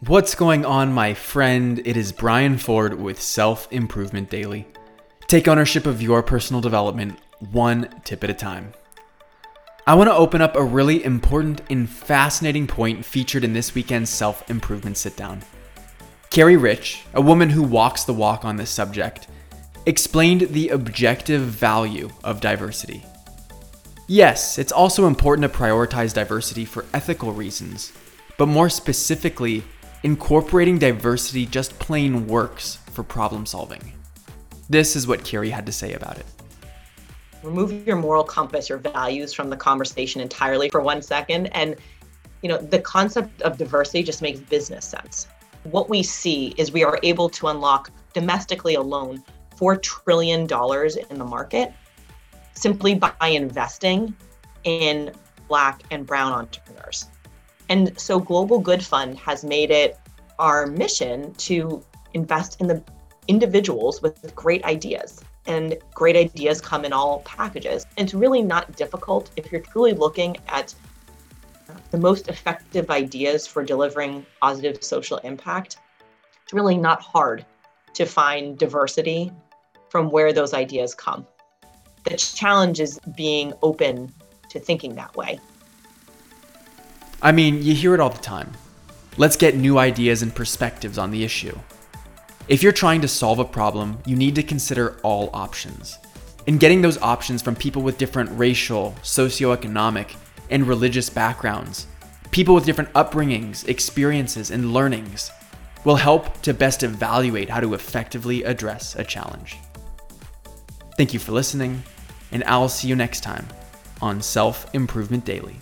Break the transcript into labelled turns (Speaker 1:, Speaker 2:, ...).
Speaker 1: What's going on, my friend? It is Brian Ford with Self Improvement Daily. Take ownership of your personal development one tip at a time. I want to open up a really important and fascinating point featured in this weekend's self improvement sit down. Carrie Rich, a woman who walks the walk on this subject, explained the objective value of diversity. Yes, it's also important to prioritize diversity for ethical reasons, but more specifically, incorporating diversity just plain works for problem solving. This is what Carrie had to say about it.
Speaker 2: Remove your moral compass, your values from the conversation entirely for one second. And, you know, the concept of diversity just makes business sense. What we see is we are able to unlock domestically alone $4 trillion in the market simply by investing in Black and Brown entrepreneurs. And so Global Good Fund has made it our mission to invest in the individuals with great ideas. And great ideas come in all packages. And it's really not difficult if you're truly looking at the most effective ideas for delivering positive social impact. It's really not hard to find diversity from where those ideas come. The challenge is being open to thinking that way.
Speaker 1: I mean, you hear it all the time. Let's get new ideas and perspectives on the issue. If you're trying to solve a problem, you need to consider all options. And getting those options from people with different racial, socioeconomic, and religious backgrounds, people with different upbringings, experiences, and learnings, will help to best evaluate how to effectively address a challenge. Thank you for listening, and I'll see you next time on Self Improvement Daily.